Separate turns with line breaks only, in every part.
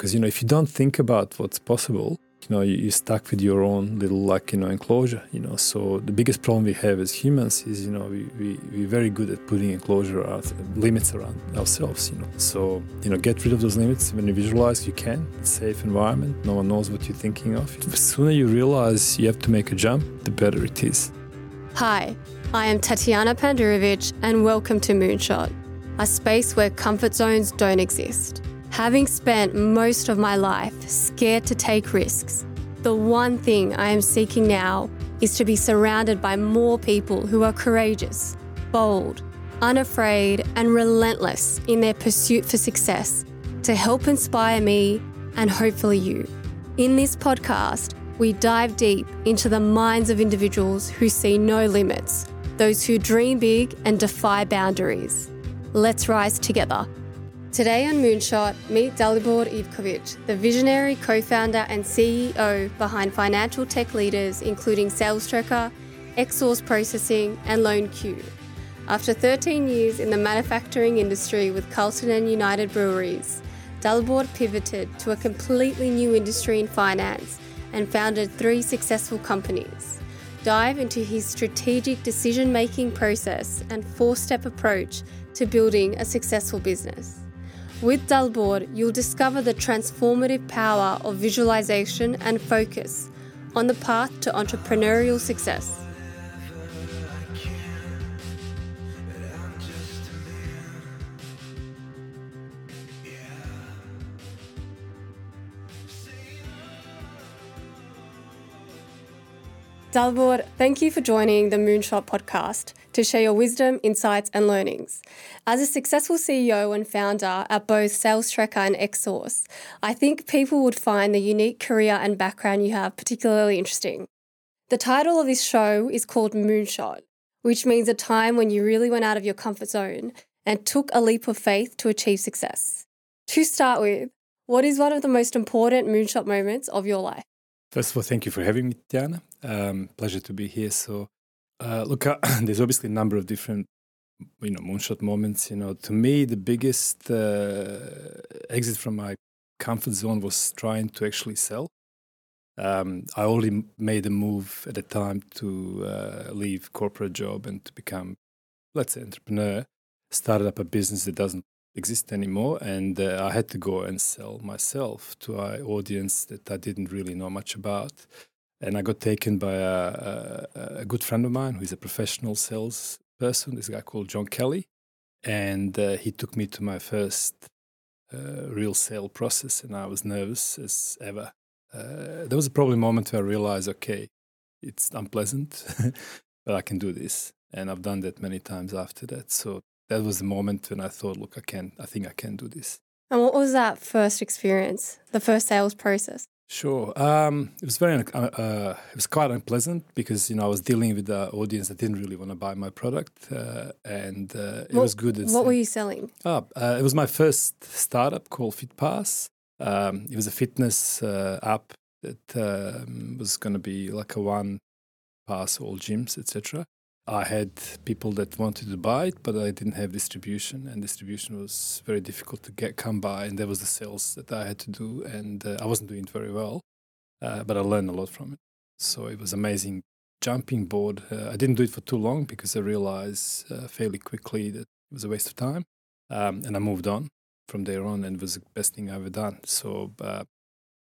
Because, you know, if you don't think about what's possible, you know, you, are stuck with your own little, like, you know, enclosure, you know. So the biggest problem we have as humans is, you know, we, we, we're very good at putting enclosure, limits around ourselves, you know. So, you know, get rid of those limits. When you visualize, you can. Safe environment. No one knows what you're thinking of. The sooner you realize you have to make a jump, the better it is.
Hi, I am Tatjana Pandurevic, and welcome to Moonshot, a space where comfort zones don't exist. Having spent most of my life scared to take risks, the one thing I am seeking now is to be surrounded by more people who are courageous, bold, unafraid, and relentless in their pursuit for success to help inspire me and hopefully you. In this podcast, we dive deep into the minds of individuals who see no limits, those who dream big and defy boundaries. Let's rise together. Today on Moonshot, meet Dalibor Ivkovic, the visionary co founder and CEO behind financial tech leaders including Salestrekker, Xsource Processing, and LoanQ. After 13 years in the manufacturing industry with Carlton and United Breweries, Dalibor pivoted to a completely new industry in finance and founded three successful companies. Dive into his strategic decision making process and four step approach to building a successful business. With Dalibor, you'll discover the transformative power of visualization and focus on the path to entrepreneurial success. Dalibor, thank you for joining the Moonshot podcast to share your wisdom, insights, and learnings. As a successful CEO and founder at both Salestrekker and Xsource, I think people would find the unique career and background you have particularly interesting. The title of this show is called Moonshot, which means a time when you really went out of your comfort zone and took a leap of faith to achieve success. To start with, what is one of the most important moonshot moments of your life?
First of all, thank you for having me, Tiana. Um, pleasure to be here. So, uh, look, uh, there's obviously a number of different, you know, moonshot moments. You know, to me, the biggest uh, exit from my comfort zone was trying to actually sell. Um, I only made a move at the time to uh, leave corporate job and to become, let's say, entrepreneur. Started up a business that doesn't exist anymore and uh, i had to go and sell myself to an audience that i didn't really know much about. And i got taken by a, a, a good friend of mine who's a professional sales person this guy called john kelly. And uh, he took me to my first uh, real sale process and i was nervous as ever. Uh, there was a probably moment where i realized okay it's unpleasant but i can do this. And i've done that many times after that. So that was the moment when I thought, look, I can, I think I can do this.
And what was that first experience, the first sales process?
Sure, um, it was very, uh, uh, it was quite unpleasant because you know I was dealing with the audience that didn't really want to buy my product, uh, and uh, it
what,
was good.
what were you selling?
Oh, it was my first startup called FitPass. Um, it was a fitness uh, app that um, was going to be like a one pass all gyms, etc. I had people that wanted to buy it, but I didn't have distribution, and distribution was very difficult to get come by. And there was the sales that I had to do, and uh, I wasn't doing it very well, uh, but I learned a lot from it. So it was amazing jumping board. Uh, I didn't do it for too long because I realized uh, fairly quickly that it was a waste of time, um, and I moved on from there on, and it was the best thing I ever done. So uh,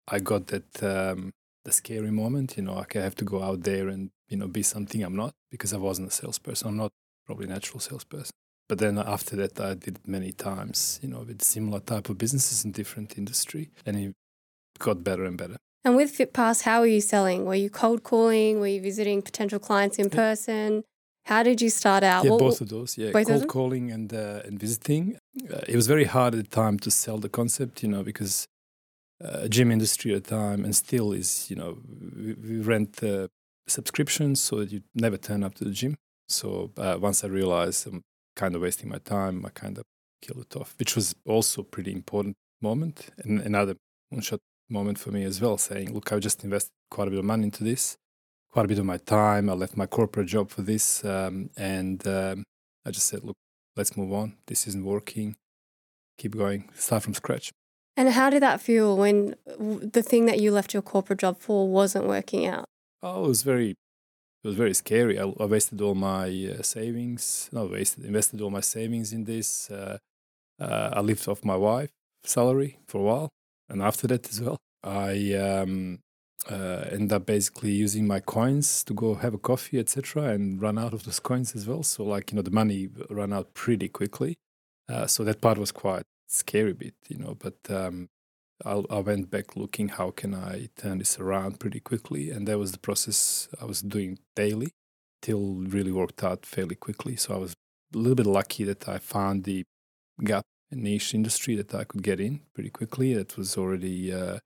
I got that um, the scary moment. You know, I have to go out there and you know be something I'm not because I wasn't a salesperson. I'm not probably a natural salesperson. But then after that, I did many times, you know, with similar type of businesses in different industry, and it got better and better.
And with FitPass, how were you selling? Were you cold calling? Were you visiting potential clients in person? How did you start out?
Yeah, what, both of those. Yeah, cold calling and uh, and visiting. Uh, it was very hard at the time to sell the concept, you know, because uh, gym industry at the time and still is, you know, we, we rent subscriptions so that you never turn up to the gym. So uh, once I realized I'm kind of wasting my time, I kind of killed it off, which was also a pretty important moment and another moonshot moment for me as well, saying, look, I've just invested quite a bit of money into this, quite a bit of my time. I left my corporate job for this. Um, and um, I just said, look, let's move on. This isn't working. Keep going. Start from scratch.
And how did that feel when the thing that you left your corporate job for wasn't working out?
Oh, it was very, it was very scary. I, I wasted all my uh, savings. Not wasted, invested all my savings in this. Uh, uh, I lived off my wife salary for a while, and after that as well, I um, uh, end up basically using my coins to go have a coffee, etc., and run out of those coins as well. So like you know, the money ran out pretty quickly. Uh, so that part was quite scary bit, you know. But um, I, I went back looking how can I turn this around pretty quickly, and that was the process I was doing daily till really worked out fairly quickly. So I was a little bit lucky that I found the gap niche industry that I could get in pretty quickly. That was already uh,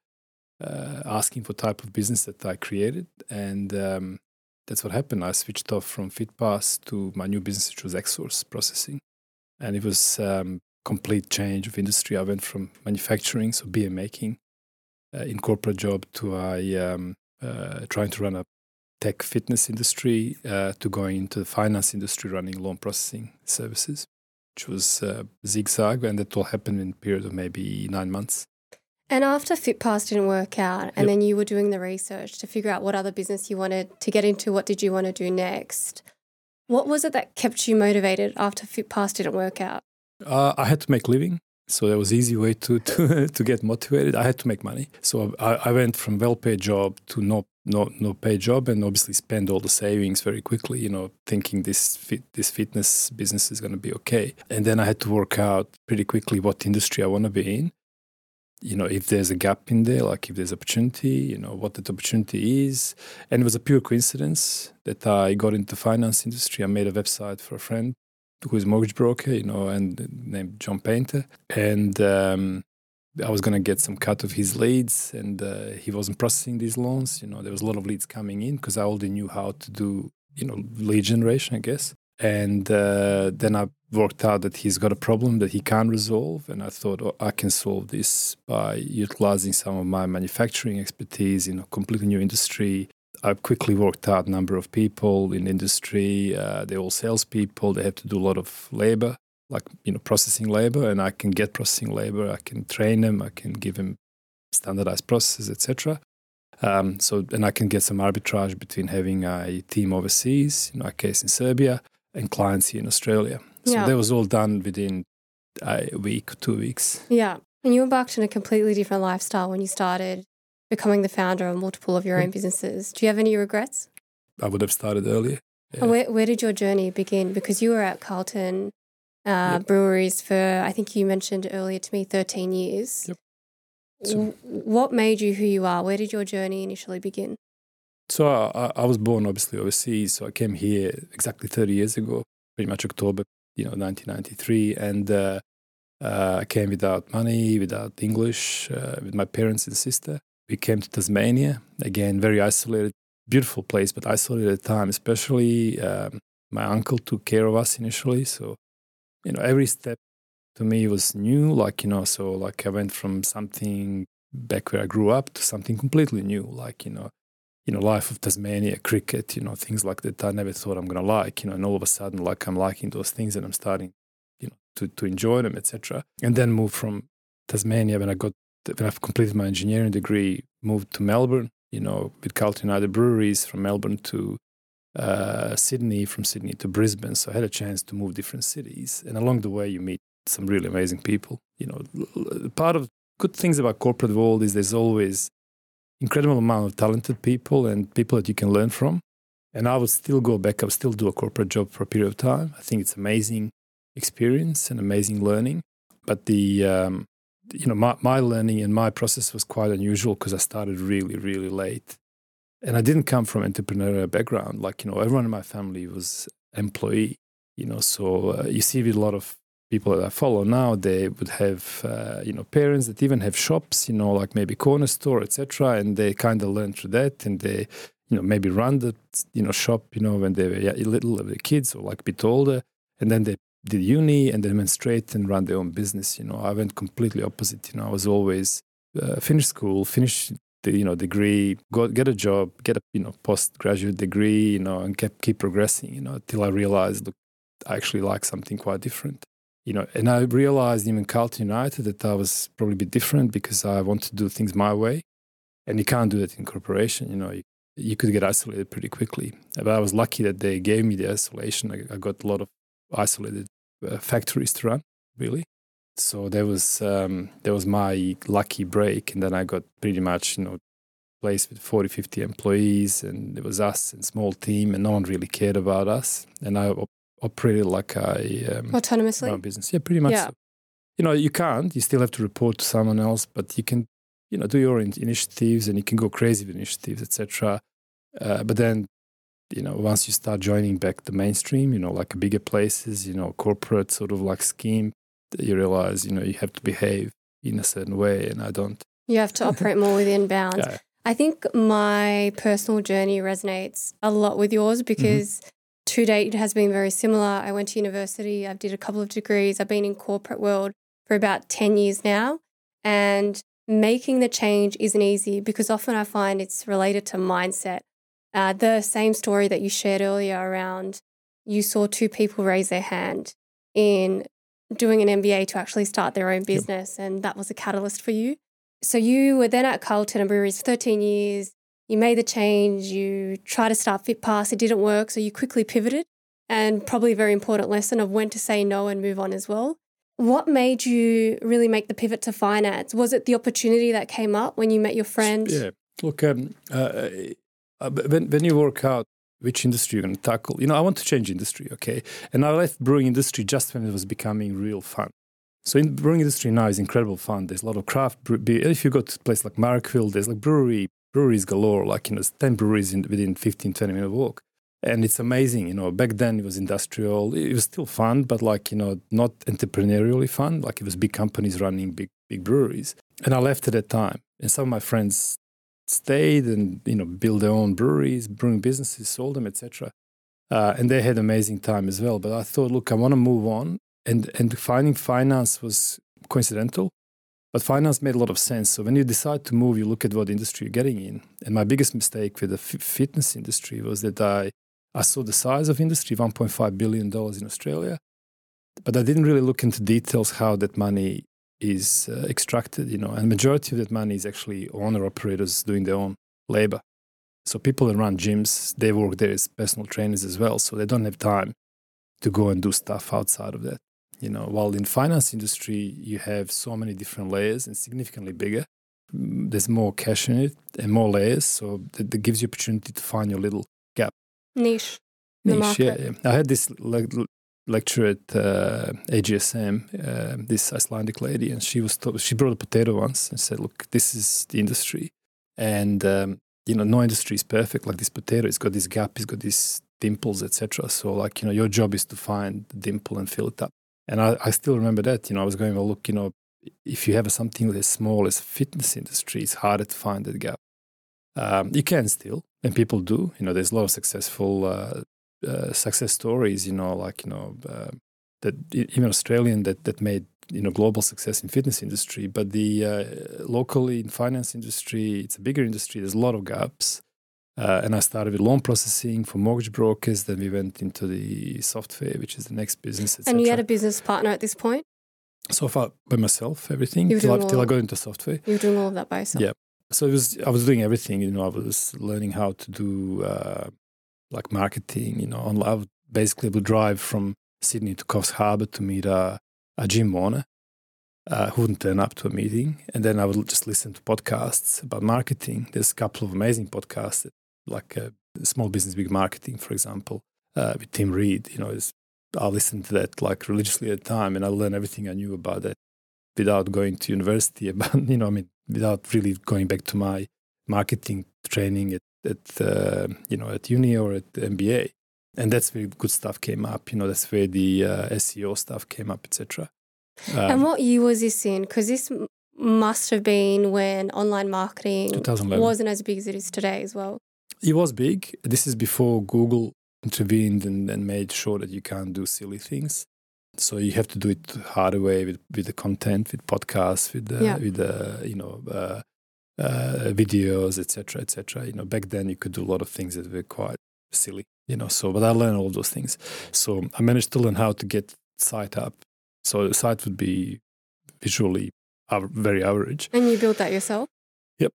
uh, asking for type of business that I created, and um, that's what happened. I switched off from FitPass to my new business, which was Xsource processing, and it was um, complete change of industry. I went from manufacturing, so beer making, uh, in corporate job, to I um, uh, trying to run a tech fitness industry, uh, to going into the finance industry, running loan processing services which was uh, zigzag, and that all happened in a period of maybe nine months.
And after FitPass didn't work out, and yep. then you were doing the research to figure out what other business you wanted to get into, what did you want to do next? What was it that kept you motivated after FitPass didn't work out?
Uh, I had to make living. So that was easy way to, to, to get motivated. I had to make money. So I, I went from well-paid job to no no no paid job and obviously spend all the savings very quickly you know thinking this fit, this fitness business is going to be okay and then i had to work out pretty quickly what industry i want to be in you know if there's a gap in there like if there's opportunity you know what that opportunity is and it was a pure coincidence that i got into finance industry i made a website for a friend who is mortgage broker, you know, and named John Painter. And um, I was going to get some cut of his leads, and uh, he wasn't processing these loans. You know, there was a lot of leads coming in because I already knew how to do, you know, lead generation, I guess. And uh, then I worked out that he's got a problem that he can't resolve, and I thought oh, I can solve this by utilizing some of my manufacturing expertise in a completely new industry I've quickly worked out a number of people in industry. Uh, they're all salespeople. They have to do a lot of labor, like you know, processing labor, and I can get processing labor. I can train them. I can give them standardized processes, etc. Um, so, and I can get some arbitrage between having a team overseas, in our case in Serbia, and clients here in Australia. So yeah. that was all done within a week, two weeks.
Yeah. And you embarked on a completely different lifestyle when you started becoming the founder of multiple of your own mm. businesses. Do you have any regrets?
I would have started earlier.
Yeah. Where, where did your journey begin? Because you were at Carlton uh, yep. Breweries for, I think you mentioned earlier to me, 13 years. Yep. So, what made you who you are? Where did your journey initially begin?
So I, I was born obviously overseas. So I came here exactly 30 years ago, pretty much October, you know, 1993. And uh, uh, I came without money, without English, uh, with my parents and sister. We came to Tasmania, again, very isolated, beautiful place, but isolated at the time, especially um, my uncle took care of us initially. So, you know, every step to me was new. Like, you know, so like I went from something back where I grew up to something completely new, like, you know, you know, life of Tasmania, cricket, you know, things like that I never thought I'm gonna like, you know, and all of a sudden like I'm liking those things and I'm starting, you know, to, to enjoy them, etc. And then move from Tasmania when I got when I've completed my engineering degree, moved to Melbourne, you know, with Carlton United Breweries from Melbourne to uh, Sydney, from Sydney to Brisbane. So I had a chance to move different cities. And along the way, you meet some really amazing people. You know, part of good things about corporate world is there's always incredible amount of talented people and people that you can learn from. And I would still go back, I would still do a corporate job for a period of time. I think it's amazing experience and amazing learning. But the um, you know, my, my learning and my process was quite unusual because I started really, really late. And I didn't come from entrepreneurial background. Like, you know, everyone in my family was employee, you know, so uh, you see with a lot of people that I follow now, they would have, uh, you know, parents that even have shops, you know, like maybe corner store, etc. And they kind of learn through that and they, you know, maybe run the, you know, shop, you know, when they were little, the kids or like a bit older. And then they did uni and then went straight and ran their own business. You know, I went completely opposite. You know, I was always uh, finish school, finish the you know degree, go get a job, get a you know postgraduate degree, you know, and keep keep progressing. You know, until I realized, look, I actually like something quite different. you know, and I realized even Carlton United that I was probably a bit different because I want to do things my way. And you can't do that in corporation, you know, you, you could get isolated pretty quickly. But I was lucky that they gave me the isolation. I, I got a lot of isolated factories to run, really. So there was um, there was my lucky break, and then I got pretty much you know place with 40, 50 employees, and it was us and small team, and no one really cared about us. And I op- operated like I um,
autonomously
business. Yeah, pretty much.
Yeah.
So. You know, you can't. You still have to report to someone else, but you can, you know, do your in- initiatives, and you can go crazy with initiatives, etc. Uh, but then you know, once you start joining back the mainstream, you know, like bigger places, you know, corporate sort of like scheme, you realize, you know, you have to behave in a certain way, and I don't.
You have to operate more within bounds.
Yeah.
I think my personal journey resonates a lot with yours
Mm-hmm.
because to date it has been very similar. I went to university, I did a couple of degrees, I've been in corporate world for about 10 years now. And making the change isn't easy because often I find it's related to mindset. Uh, the same story that you shared earlier around you saw two people raise their hand in doing an MBA to actually start their own business, and that was a catalyst for you. So you were then at Carlton and Breweries for 13 years. You made the change. You tried to start FitPass. It didn't work. So you quickly pivoted and probably a very important lesson of when to say no and move on as well. What made you really make the pivot to finance? Was it the opportunity that came up when you met your friend?
Yeah. Look, um, uh, uh, when, when you work out which industry you're going to tackle, you know, I want to change industry, okay? And I left brewing industry just when it was becoming real fun. So in brewing industry now is incredible fun. There's a lot of craft. Brew- be- if you go to a place like Marrickville, there's like brewery breweries galore. Like you know, ten breweries in, within 15, 20 minute walk, and it's amazing. You know, back then it was industrial. It was still fun, but like you know, not entrepreneurially fun. Like it was big companies running big big breweries. And I left at that time, and some of my friends stayed and you know built their own breweries, brewing businesses, sold them, etc. Uh, and they had amazing time as well. But I thought, look, I want to move on and and finding finance was coincidental but finance made a lot of sense so when you decide to move you look at what industry you're getting in and my biggest mistake with the f- fitness industry was that i i saw the size of industry 1.5 billion dollars in australia but i didn't really look into details how that money is uh, extracted you know and majority of that money is actually owner operators doing their own labor so people that run gyms they work there as personal trainers as well so they don't have time to go and do stuff outside of that you know while in finance industry you have so many different layers and significantly bigger Mm, there's more cash in it and more layers so that, that gives you opportunity to find your little
gap. Niche.
Niche yeah, yeah. i had this le- lecture at uh, agsm uh, this icelandic lady and she was to- she brought a potato once and said look this is the industry and um, you know no industry is perfect like this potato it's got this gap it's got these dimples etc so like you know your job is to find the dimple and fill it up and I, I still remember that. You know, I was going, well, look, you know, if you have something as small as fitness industry, it's harder to find that gap. Um, you can still, and people do. You know, there's a lot of successful uh, uh, success stories. You know, like you know uh, that even Australian that that made you know global success in fitness industry. But the uh, locally in finance industry, it's a bigger industry. There's a lot of gaps. Uh, and I started with loan processing for mortgage brokers. Then we went into the software, which is the next business.
And you had a business partner at this point?
so far by myself, everything till I, till I got into software.
You were doing all of that by yourself?
Yeah. So it was I was doing everything. You know, I was learning how to do uh, like marketing. You know, I would basically would drive from Sydney to Coffs Harbour to meet a, a Jim Warner. Uh, who wouldn't turn up to a meeting, and then I would just listen to podcasts about marketing. There's a couple of amazing podcasts, like uh, Small Business Big Marketing, for example, uh, with Tim Reid. You know, I listened to that like religiously at the time, and I learned everything I knew about that without going to university. About you know, I mean, without really going back to my marketing training at, at uh, you know at uni or at MBA, and that's where good stuff came up. You know, that's where the uh, SEO stuff came up, etc. Um,
and what year was this in? Because this must have been when online marketing wasn't as big as it is today as well.
It was big. This is before Google intervened and, and made sure that you can't do silly things. So you have to do it the harder way with, with the content, with podcasts, with the,
Yeah.
with the you know uh, uh, videos, etc., etc. You know, back then you could do a lot of things that were quite silly. You know, so but I learned all those things. So I managed to learn how to get site up So the site would be visually very average.
And you built that yourself?
Yep.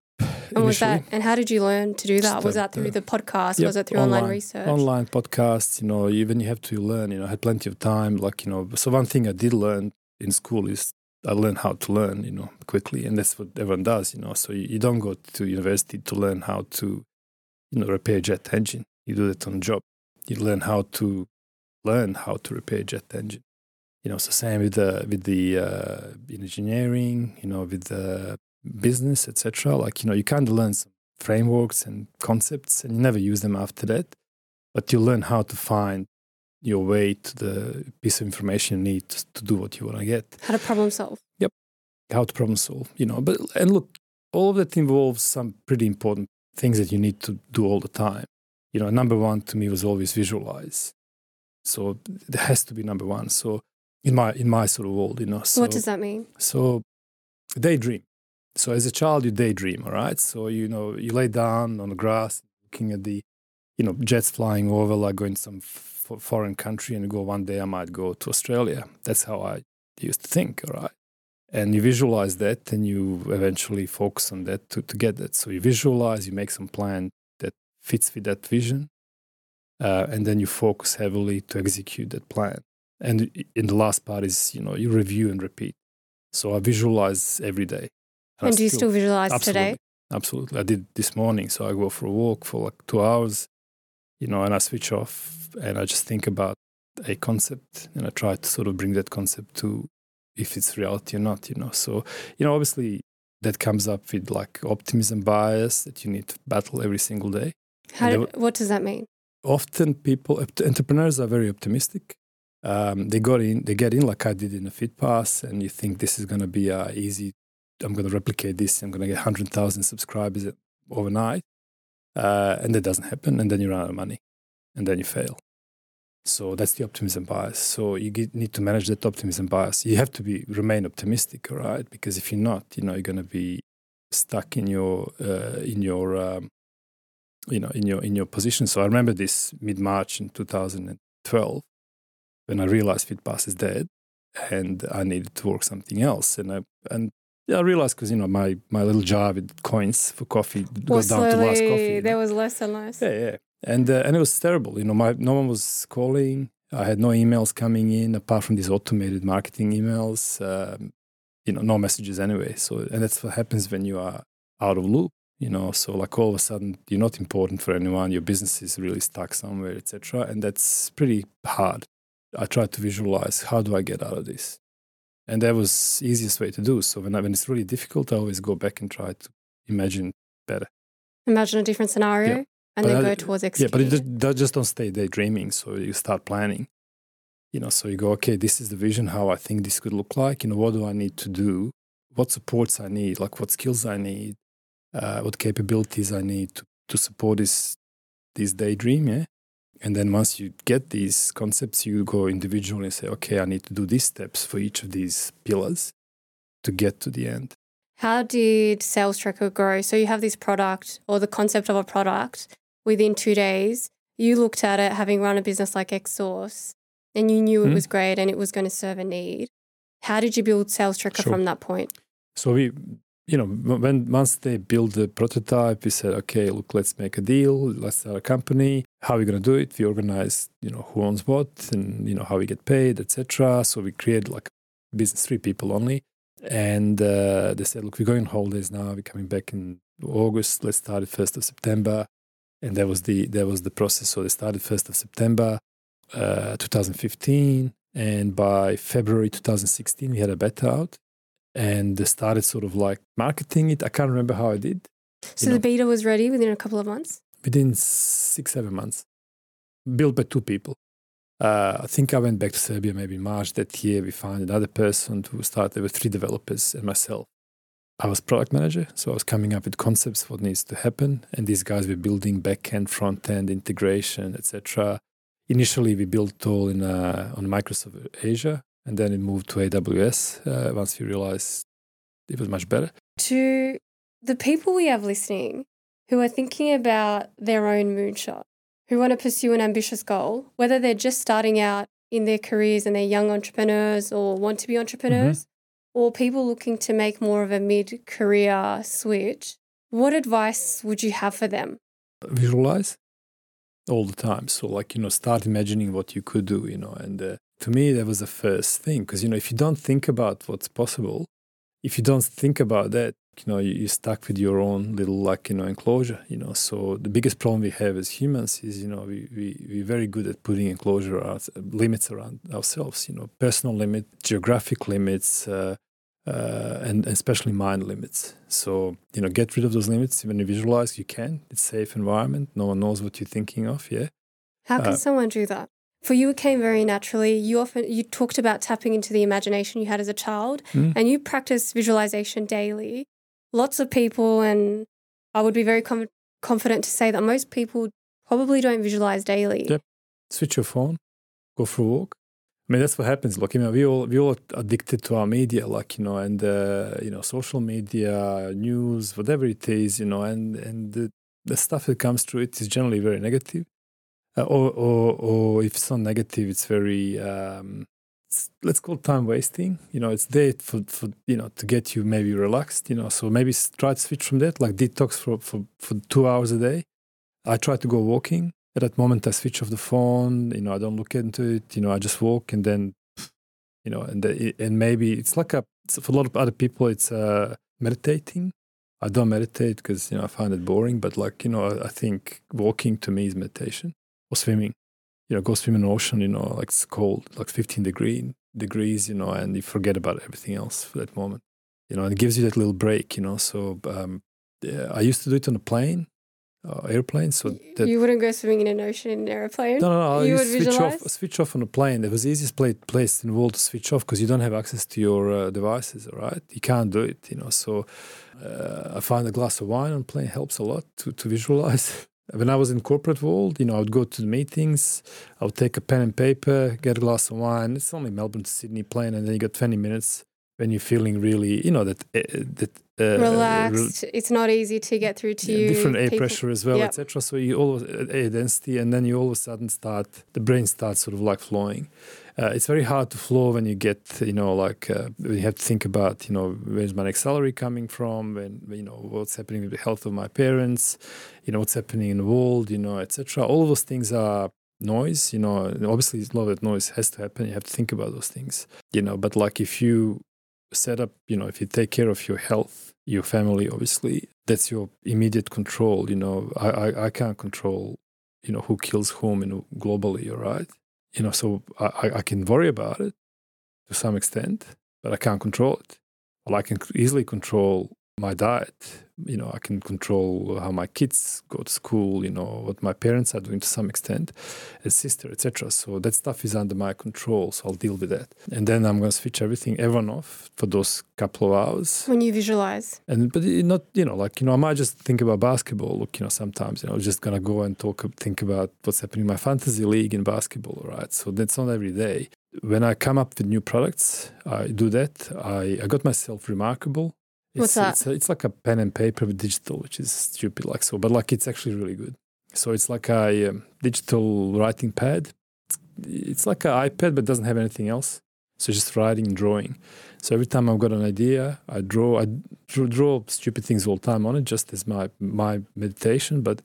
And was that and how did you learn to do that? Was that through
uh,
the podcast?
Yep,
Was it through online, research?
Online podcasts, you know, even you have to learn, you know, I had plenty of time. Like, you know, so one thing I did learn in school is I learned how to learn, you know, quickly. And that's what everyone does, you know. So you, you don't go to university to learn how to, you know, repair a jet engine. You do that on the job. You learn how to learn how to repair a jet engine. You know, so same with the with the uh, in engineering, you know, with the business, etc. Like, you know, you kind of learn some frameworks and concepts and you never use them after that. But you learn how to find your way to the piece of information you need to, do what you want to get,
How to problem solve. Yep.
How to problem solve, you know. But and look, all of that involves some pretty important things that you need to do all the time. You know, number one to me was always visualize. So it has to be number one. So in my in my sort of world, you know. So
what does that mean?
so daydream. So as a child, you daydream, all right? So you know, you lay down on the grass, looking at the, you know, jets flying over, like going some f- foreign country, and go one day I might go to Australia. That's how I used to think, all right? And you visualize that, and you eventually focus on that to, to get that. So you visualize, you make some plan that fits with that vision, uh, and then you focus heavily to execute that plan. And in the last part is, you know, you review and repeat. So I visualize every day. I
And do you still visualize
absolutely,
today?
Absolutely. I did this morning. So I go for a walk for like two hours, you know, and I switch off and I just think about a concept and I try to sort of bring that concept to if it's reality or not, you know. So, you know, obviously that comes up with like optimism bias that you need to battle every single day.
How did, what does that mean?
Often people, entrepreneurs are very optimistic. Um, they got in, they get in like I did in a fit pass, and you think this is going to be uh, easy. I'm going to replicate this. I'm going to get hundred thousand subscribers overnight, uh, and that doesn't happen. And then you run out of money, and then you fail. So that's the optimism bias. So you get, need to manage that optimism bias. You have to be remain optimistic, all right? Because if you're not, you know, you're going to be stuck in your uh, in your um, you know in your in your position. So I remember this mid March in 2012 when I realized FitPass is dead and I needed to work something else. And I and yeah, I realized because you know my my little jar with coins for coffee goes down to last
slowly,
coffee.
there was less and less.
Yeah, yeah, and uh, and it was terrible. You know, my no one was calling. I had no emails coming in apart from these automated marketing emails. Um, you know, no messages anyway. So and that's what happens when you are out of loop. You know, so like all of a sudden you're not important for anyone. Your business is really stuck somewhere, etc. And that's pretty hard. I tried to visualize how do I get out of this, and that was easiest way to do. So when I, when it's really difficult, I always go back and try to imagine better.
Imagine a different scenario
Yeah.
and
But
then
I-
go towards
Yeah, but it just, just don't stay daydreaming. So you start planning. You know, so you go, okay, this is the vision, how I think this could look like. You know, what do I need to do? What supports I need? Like what skills I need? Uh, what capabilities I need to, to support this this daydream? Yeah. And then once you get these concepts, you go individually and say, okay, I need to do these steps for each of these pillars to get to the end.
How did Salestrekker grow? So you have this product or the concept of a product within two days. You looked at it having run a business like XSource and you knew it
Mhm.
was great and it was going to serve a need. How did you build Salestrekker
Sure.
from that point?
So we, you know, when once they build the prototype, we said, okay, look, let's make a deal. Let's start a company. How are we going to do it? We organize, you know, who owns what, and you know how we get paid, etc. So we created like business three people only, and uh, they said, look, we're going on holidays now. We're coming back in August. Let's start it first of September, and that was the that was the process. So they started first of September, uh, 2015, and by February 2016, we had a beta out and they started sort of like marketing it. I can't remember how I did.
So
know.
the beta was ready within a couple of months?
Within six, seven months, built by two people. Uh, I think I went back to Serbia maybe in March that year. We found another person who started with three developers and myself. I was product manager, so I was coming up with concepts, what needs to happen, and these guys were building back end, front end integration, etc. Initially, we built all in uh, on Microsoft Azure, and then it moved to AWS uh, once we realized it was much better.
To the people we have listening who are thinking about their own moonshot, who want to pursue an ambitious goal, whether they're just starting out in their careers and they're young entrepreneurs or want to be entrepreneurs, or people looking to make more of a mid career switch, what advice would you have for them?
Visualize all the time. So, like, you know, start imagining what you could do, you know. And uh, to me, that was the first thing. Because, you know, if you don't think about what's possible, if you don't think about that, you know, you, are stuck with your own little, like, you know, enclosure, you know. So, the biggest problem we have as humans is, you know, we, we, we're very good at putting enclosure, limits around ourselves, you know, personal limit, geographic limits, uh, uh, and especially mind limits. So you know, get rid of those limits when you visualize. You can. It's safe environment. No one knows what you're thinking of. Yeah.
How can uh, someone do that? For you, it came very naturally. You often you talked about tapping into the imagination you had as a child, mm. and you practice visualization daily. Lots of people, and I would be very com- confident to say that most people probably don't visualize daily.
Yep. Switch your phone, go for a walk, I mean, that's what happens. Like, you know, we all we all addicted to our media, like you know, and uh, you know, social media, news, whatever it is, you know, and and the, the stuff that comes through it is generally very negative. Uh, or, or or if it's not negative, it's very um, it's, let's call time wasting. You know, it's there for for you know to get you maybe relaxed. You know, so maybe try to switch from that, like detox for for for two hours a day. I try to go walking at that moment I switch off the phone. You know, I don't look into it. You know, I just walk and then, you know, and the, and maybe it's like a for a lot of other people it's uh, meditating. I don't meditate because you know I find it boring. But like you know, I, I think walking to me is meditation or swimming. You know, go swim in the ocean. You know, like it's cold, like 15 degree degrees. You know, and you forget about everything else for that moment. You know, and it gives you that little break. You know, so um, yeah, I used to do it on a plane uh, airplane. So
that you wouldn't go swimming in an ocean in an airplane.
No, no, no. You, would switch visualize? off, switch off on a plane. It was the easiest place in the world to switch off because you don't have access to your uh, devices. Right, you can't do it. You know, so uh, I find a glass of wine on plane helps a lot to to visualize. when I was in corporate world, you know, I would go to the meetings. I would take a pen and paper, get a glass of wine. It's only Melbourne to Sydney plane, and then you got twenty minutes when you're feeling really, you know, that uh, that
uh, relaxed. Re- it's not easy to get through to
yeah,
you.
Different air pressure as well, yep. etc. So you always uh, air density, and then you all of a sudden start the brain starts sort of like flowing. Uh, it's very hard to flow when you get, you know, like uh, you have to think about, you know, where's my next salary coming from, when you know what's happening with the health of my parents, you know, what's happening in the world, you know, etc. All of those things are noise you know obviously a lot of that noise has to happen you have to think about those things you know but like if you set up, you know, if you take care of your health, your family, obviously, that's your immediate control. You know, I, I, I can't control, you know, who kills whom know, globally, all right? You know, so I, I can worry about it to some extent, but I can't control it. Well, I can easily control my diet. You know, I can control how my kids go to school. You know what my parents are doing to some extent, a sister, etc. So that stuff is under my control. So I'll deal with that, and then I'm going to switch everything, everyone off for those couple of hours.
When you visualize,
and but not you know like you know I might just think about basketball. Look, you know sometimes you know just gonna go and talk, think about what's happening in my fantasy league in basketball, right? So that's not every day. When I come up with new products, I do that. I, I got myself remarkable
What's that?
It's, it's like a pen and paper with digital, which is stupid, like so, but like it's actually really good. So it's like a um, digital writing pad. It's, it's like an iPad, but doesn't have anything else. So just writing and drawing. So every time I've got an idea, I draw. I draw, draw stupid things all the time on it, just as my my meditation. But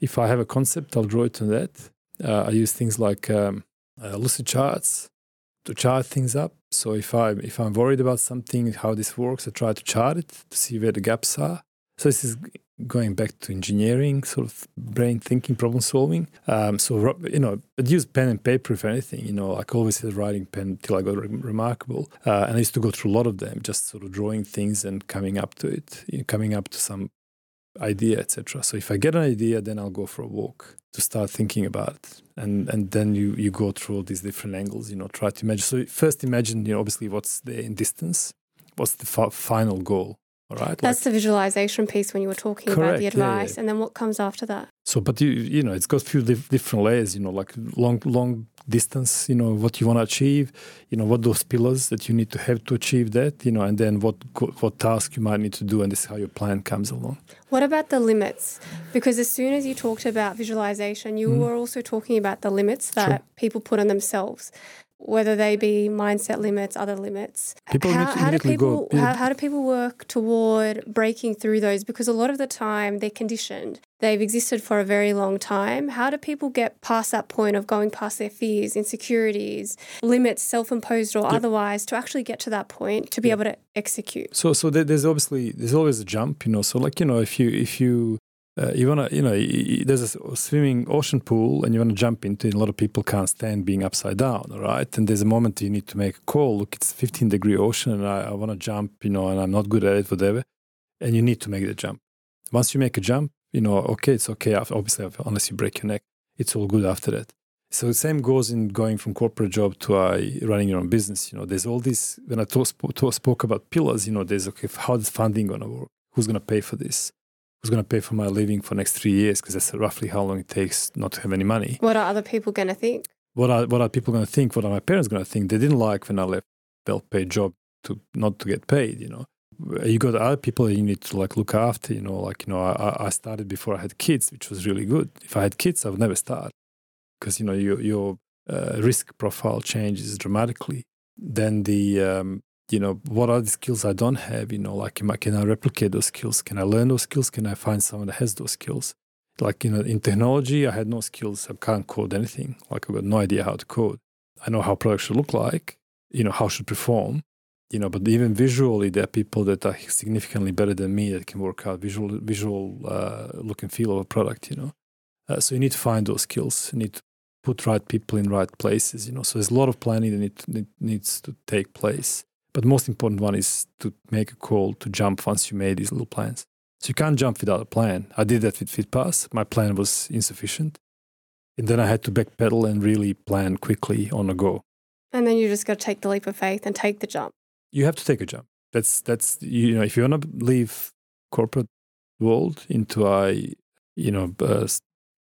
if I have a concept, I'll draw it on that. Uh, I use things like um, uh, Lucidcharts to chart things up. So if I if I'm worried about something, how this works, I try to chart it to see where the gaps are. So this is going back to engineering, sort of brain thinking, problem solving. Um, so you know, I'd use pen and paper if anything. You know, like always had writing pen till I got re- remarkable, uh, and I used to go through a lot of them, just sort of drawing things and coming up to it, you know, coming up to some idea, etc. So if I get an idea, then I'll go for a walk to start thinking about it. And and then you you go through all these different angles, you know, try to imagine. So first imagine, you know, obviously what's the in distance, what's the fa- final goal, all right?
That's like, the visualization piece when you were talking correct, about the advice, yeah, yeah. and then what comes after that?
So, but you you know, it's got a few different layers. You know, like long long distance. You know what you want to achieve. You know what those pillars that you need to have to achieve that. You know, and then what what task you might need to do, and this is how your plan comes along.
What about the limits? Because as soon as you talked about visualization, you mm. were also talking about the limits that sure. people put on themselves. Whether they be mindset limits, other limits.
People
how, how do people
go-
how, how do people work toward breaking through those? Because a lot of the time they're conditioned. They've existed for a very long time. How do people get past that point of going past their fears, insecurities, limits, self-imposed or otherwise, to actually get to that point to be able to execute?
So so there's obviously there's always a jump, you know. So like you know if you if you uh, you wanna you know there's a swimming ocean pool and you wanna jump into it. A lot of people can't stand being upside down, right? And there's a moment you need to make a call. Look, it's 15 degree ocean and I, I wanna jump, you know, and I'm not good at it, whatever. And you need to make the jump. Once you make a jump, you know, okay, it's okay. Obviously, unless you break your neck, it's all good after that. So the same goes in going from corporate job to uh, running your own business. You know, there's all this. When I talk, talk, spoke about pillars, you know, there's okay, how is funding going to work? Who's going to pay for this? Who's going to pay for my living for next three years? Because that's roughly how long it takes not to have any money.
What are other people going to think?
What are what are people going to think? What are my parents going to think? They didn't like when I left well-paid job to not to get paid. You know, you got other people that you need to like look after. You know, like you know, I, I started before I had kids, which was really good. If I had kids, I would never start because you know your your uh, risk profile changes dramatically. Then the um, you know what are the skills I don't have? You know, like I, can I replicate those skills? Can I learn those skills? Can I find someone that has those skills? Like you know, in technology, I had no skills. I can't code anything. Like I've got no idea how to code. I know how products should look like. You know how should perform. You know, but even visually, there are people that are significantly better than me that can work out visual, visual uh, look and feel of a product. You know, uh, so you need to find those skills. You need to put right people in right places. You know, so there's a lot of planning that need, need, needs to take place. But the most important one is to make a call to jump once you made these little plans. So you can't jump without a plan. I did that with FitPass. My plan was insufficient. And then I had to backpedal and really plan quickly on a go.
And then you just got to take the leap of faith and take the jump.
You have to take a jump. That's that's you know if you want to leave corporate world into a you know a,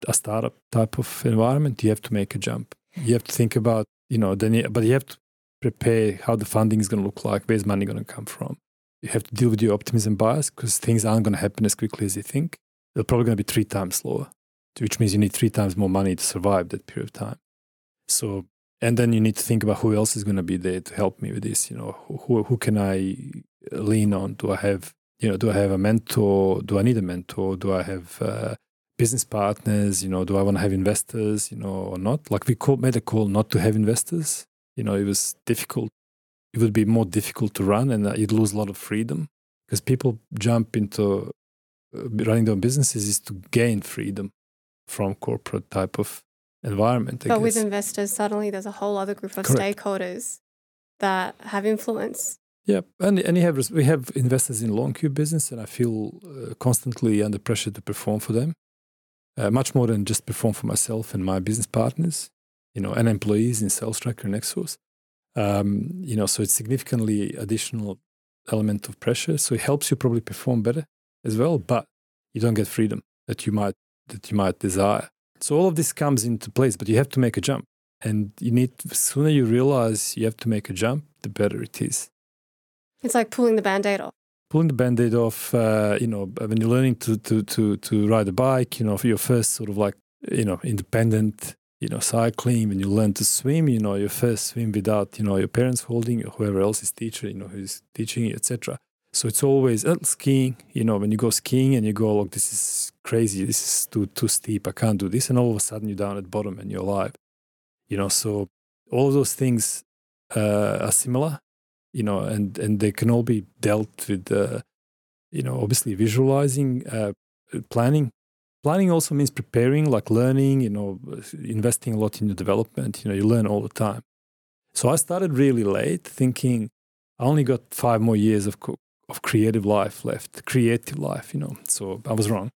a startup type of environment, you have to make a jump. You have to think about you know then you, but you have to prepare how the funding is going to look like. Where's money going to come from? You have to deal with your optimism bias because things aren't going to happen as quickly as you think. They're probably going to be three times slower, which means you need three times more money to survive that period of time. So, and then you need to think about who else is going to be there to help me with this. You know, who who can I lean on? Do I have you know? Do I have a mentor? Do I need a mentor? Do I have uh, business partners? You know, do I want to have investors? You know, or not? Like we called, made a call not to have investors. You know, it was difficult. It would be more difficult to run, and uh, you'd lose a lot of freedom because people jump into uh, running their own businesses is to gain freedom from corporate type of environment. I
But
guess.
with investors, suddenly there's a whole other group of
Correct.
stakeholders that have influence.
Yeah, and and you have we have investors in LoanQ business, and I feel uh, constantly under pressure to perform for them, uh, much more than just perform for myself and my business partners, you know, and employees in Salestrekker and Exos. Um, you know, so it's significantly additional element of pressure. So it helps you probably perform better as well, but you don't get freedom that you might that you might desire. So all of this comes into place, but you have to make a jump, and you need sooner you realize you have to make a jump, the better it is
It's like pulling the band aid off.
pulling the band-aid off uh, you know when you're learning to to to to ride a bike you know for your first sort of like you know independent you know cycling when you learn to swim you know your first swim without you know your parents holding you whoever else is teacher you know who's teaching you etc so it's always uh, skiing you know when you go skiing and you go look this is crazy this is too too steep i can't do this and all of a sudden you're down at bottom and you're alive you know so all those things uh, are similar you know, and and they can all be dealt with, uh, you know, obviously visualizing, uh, planning. Planning also means preparing, like learning, you know, investing a lot in your development. You know, you learn all the time. So I started really late, thinking I only got five more years of co- of creative life left, creative life. You know, so I was wrong.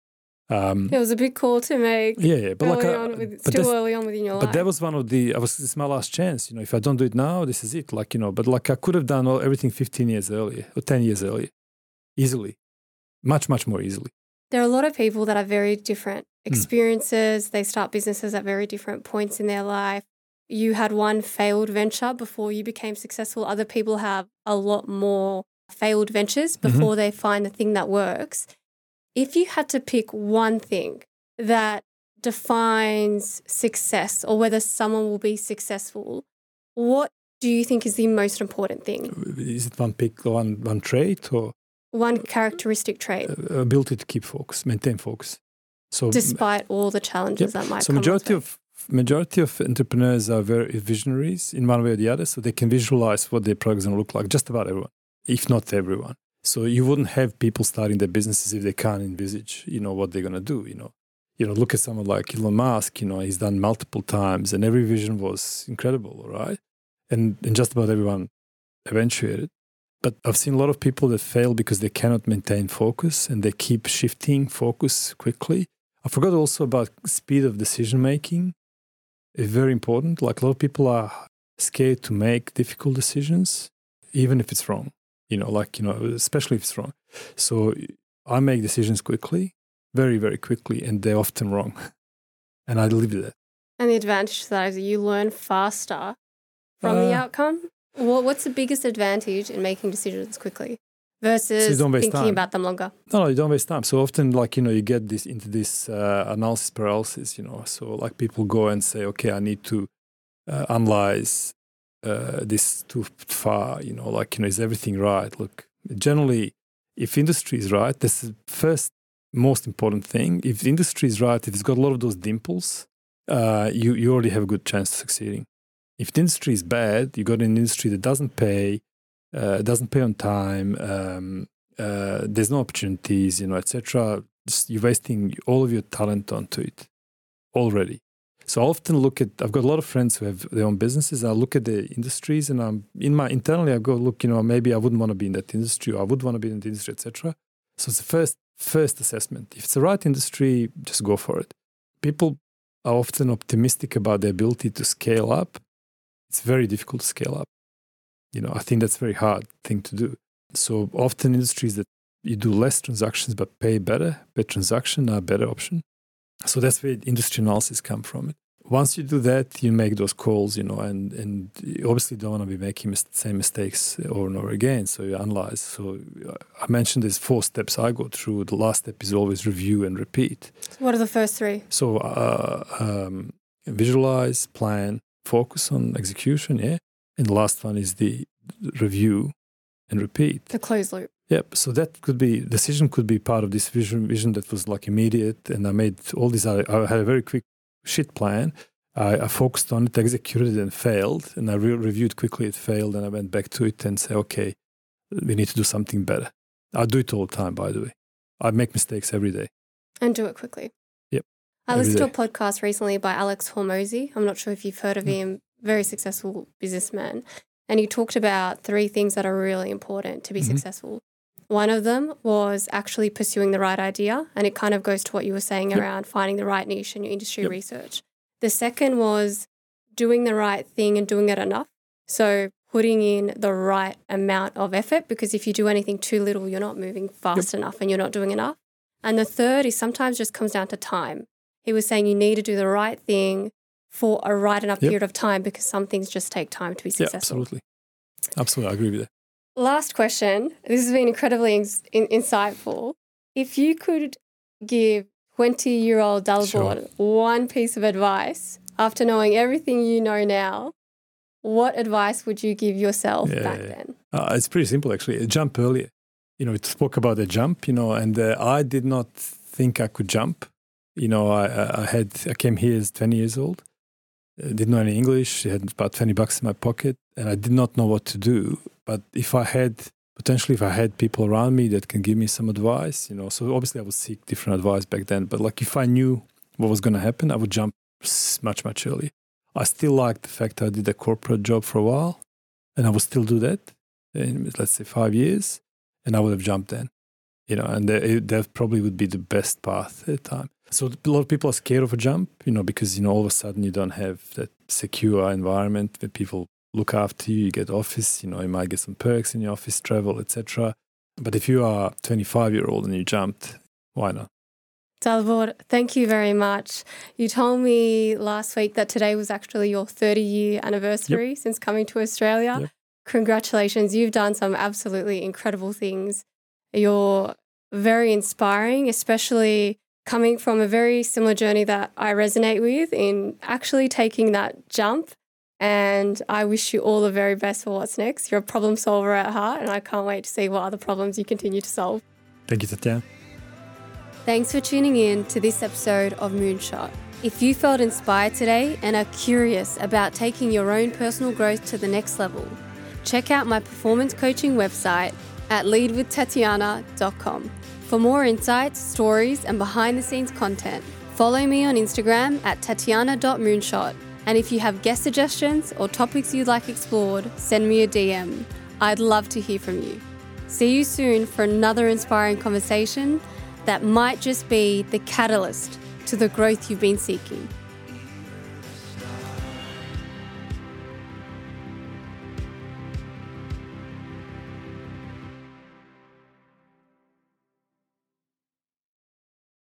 Um,
It was a big call to make
yeah, yeah, but
early
like,
on
uh,
with,
but
still early on within your
but
life.
that was one of the. I was. This is my last chance. You know, if I don't do it now, this is it. Like you know, but like I could have done all, everything 15 years earlier or 10 years earlier, easily, much much more easily.
There are a lot of people that have very different
Hmm.
experiences. They start businesses at very different points in their life. You had one failed venture before you became successful. Other people have a lot more failed ventures
Mm-hmm.
before they find the thing that works. If you had to pick one thing that defines success or whether someone will be successful, What do you think is the most important thing?
Is it one pick, one one trait, or
One characteristic trait,
uh, ability to keep focus, maintain focus? So
despite all the challenges
Yep.
that might
so
come.
majority of majority of entrepreneurs are very visionaries in one way or the other so they can visualize what their product is going to look like just about everyone if not everyone so you wouldn't have people starting their businesses if they can't envisage you know what they're going to do you know you know look at someone like Elon Musk you know he's done multiple times and every vision was incredible right and and just about everyone eventuated but I've seen a lot of people that fail because they cannot maintain focus and they keep shifting focus quickly I forgot also about speed of decision making. It's very important. Like a lot of people are scared to make difficult decisions, even if it's wrong. You know, like you know, especially if it's wrong. So I make decisions quickly, very very quickly, and they're often wrong, and I live with that.
And the advantage to that is that you learn faster from the
Uh,
outcome. What, what's the biggest advantage in making decisions quickly versus
don't waste
thinking
time.
about them longer?
No, no, you don't waste time. So often, like you know, you get this into this uh, analysis paralysis. You know, so like people go and say, okay, I need to uh, analyze uh, this too far. You know, like you know, is everything right? Look, generally, if industry is right, this is the first most important thing. If industry is right, if it's got a lot of those dimples, uh, you you already have a good chance of succeeding. If the industry is bad, you got an industry that doesn't pay, uh, doesn't pay on time. Um, uh, there's no opportunities, you know, etc. You're wasting all of your talent onto it already. So I often look at. I've got a lot of friends who have their own businesses. I look at the industries, and I'm in my internally. I go look. You know, maybe I wouldn't want to be in that industry, or I would want to be in the industry, etc. So it's the first first assessment. If it's the right industry, just go for it. People are often optimistic about their ability to scale up. It's very difficult to scale up. You know, I think that's a very hard thing to do. So often industries that you do less transactions but pay better per transaction are a better option. So that's where industry analysis come from. Once you do that, you make those calls, you know, and, and you obviously don't want to be making mis- same mistakes over and over again. So you analyze. So uh, I mentioned there's four steps I go through. The last step is always review and repeat.
What are the first three?
So uh, um, visualize, plan, focus on execution, yeah. And the last one is the review and repeat.
The closed loop.
Yep. So that could be decision could be part of this vision vision that was like immediate, and I made all these. I, I had a very quick shit plan. I, I focused on it, executed it, and failed. And I re- reviewed quickly. It failed, and I went back to it and say, okay, we need to do something better. I do it all the time, by the way. I make mistakes every day.
And do it quickly.
Yep.
I listened to a podcast recently by Alex Hormozi. I'm not sure if you've heard of
Mm.
him, very successful businessman. And he talked about three things that are really important to be
Mhm.
successful. One of them was actually pursuing the right idea. And it kind of goes to what you were saying
Yep.
around finding the right niche in your industry
Yep.
research. The second was doing the right thing and doing it enough. So putting in the right amount of effort because if you do anything too little, you're not moving fast enough and you're not doing enough. And the third is sometimes just comes down to time. He was saying you need to do the right thing for a right enough
Yep.
period of time because some things just take time to be
Yeah,
successful.
absolutely. Absolutely, I agree with that.
Last question. This has been incredibly ins- in- insightful. If you could give 20 year old Dalibor one piece of advice after knowing everything you know now, what advice would you give yourself
Yeah,
back
yeah.
then?
Uh, it's pretty simple, actually. Jump earlier. You know, it spoke about the jump. You know, and uh, I did not think I could jump. You know, I, I I had I came here as twenty years old. Uh, didn't know any English. had about twenty bucks in my pocket, and I did not know what to do. But if I had potentially, if I had people around me that can give me some advice, you know, so obviously I would seek different advice back then. But like if I knew what was going to happen, I would jump much much earlier. I still like the fact I did a corporate job for a while, and I would still do that in let's say five years, and I would have jumped then, you know, and that, that probably would be the best path at the time. So a lot of people are scared of a jump, you know, because you know all of a sudden you don't have that secure environment where people look after you. You get office, you know, you might get some perks in your office, travel, etc. But if you are 25 year old and you jumped, why not?
Dalibor, thank you very much. You told me last week that today was actually your 30 year anniversary since coming to Australia.
Yep.
Congratulations. You've done some absolutely incredible things. You're very inspiring, especially coming from a very similar journey that I resonate with in actually taking that jump And I wish you all the very best for what's next. You're a problem solver at heart, and I can't wait to see what other problems you continue to solve.
Thank you, Tatjana.
Thanks for tuning in to this episode of Moonshot. If you felt inspired today and are curious about taking your own personal growth to the next level, check out my performance coaching website at leadwithtatjana.com. For more insights, stories, and behind the scenes content, follow me on Instagram at tatjana.moonshot and if you have guest suggestions or topics you'd like explored, send me a DM. I'd love to hear from you. See you soon for another inspiring conversation that might just be the catalyst to the growth you've been seeking.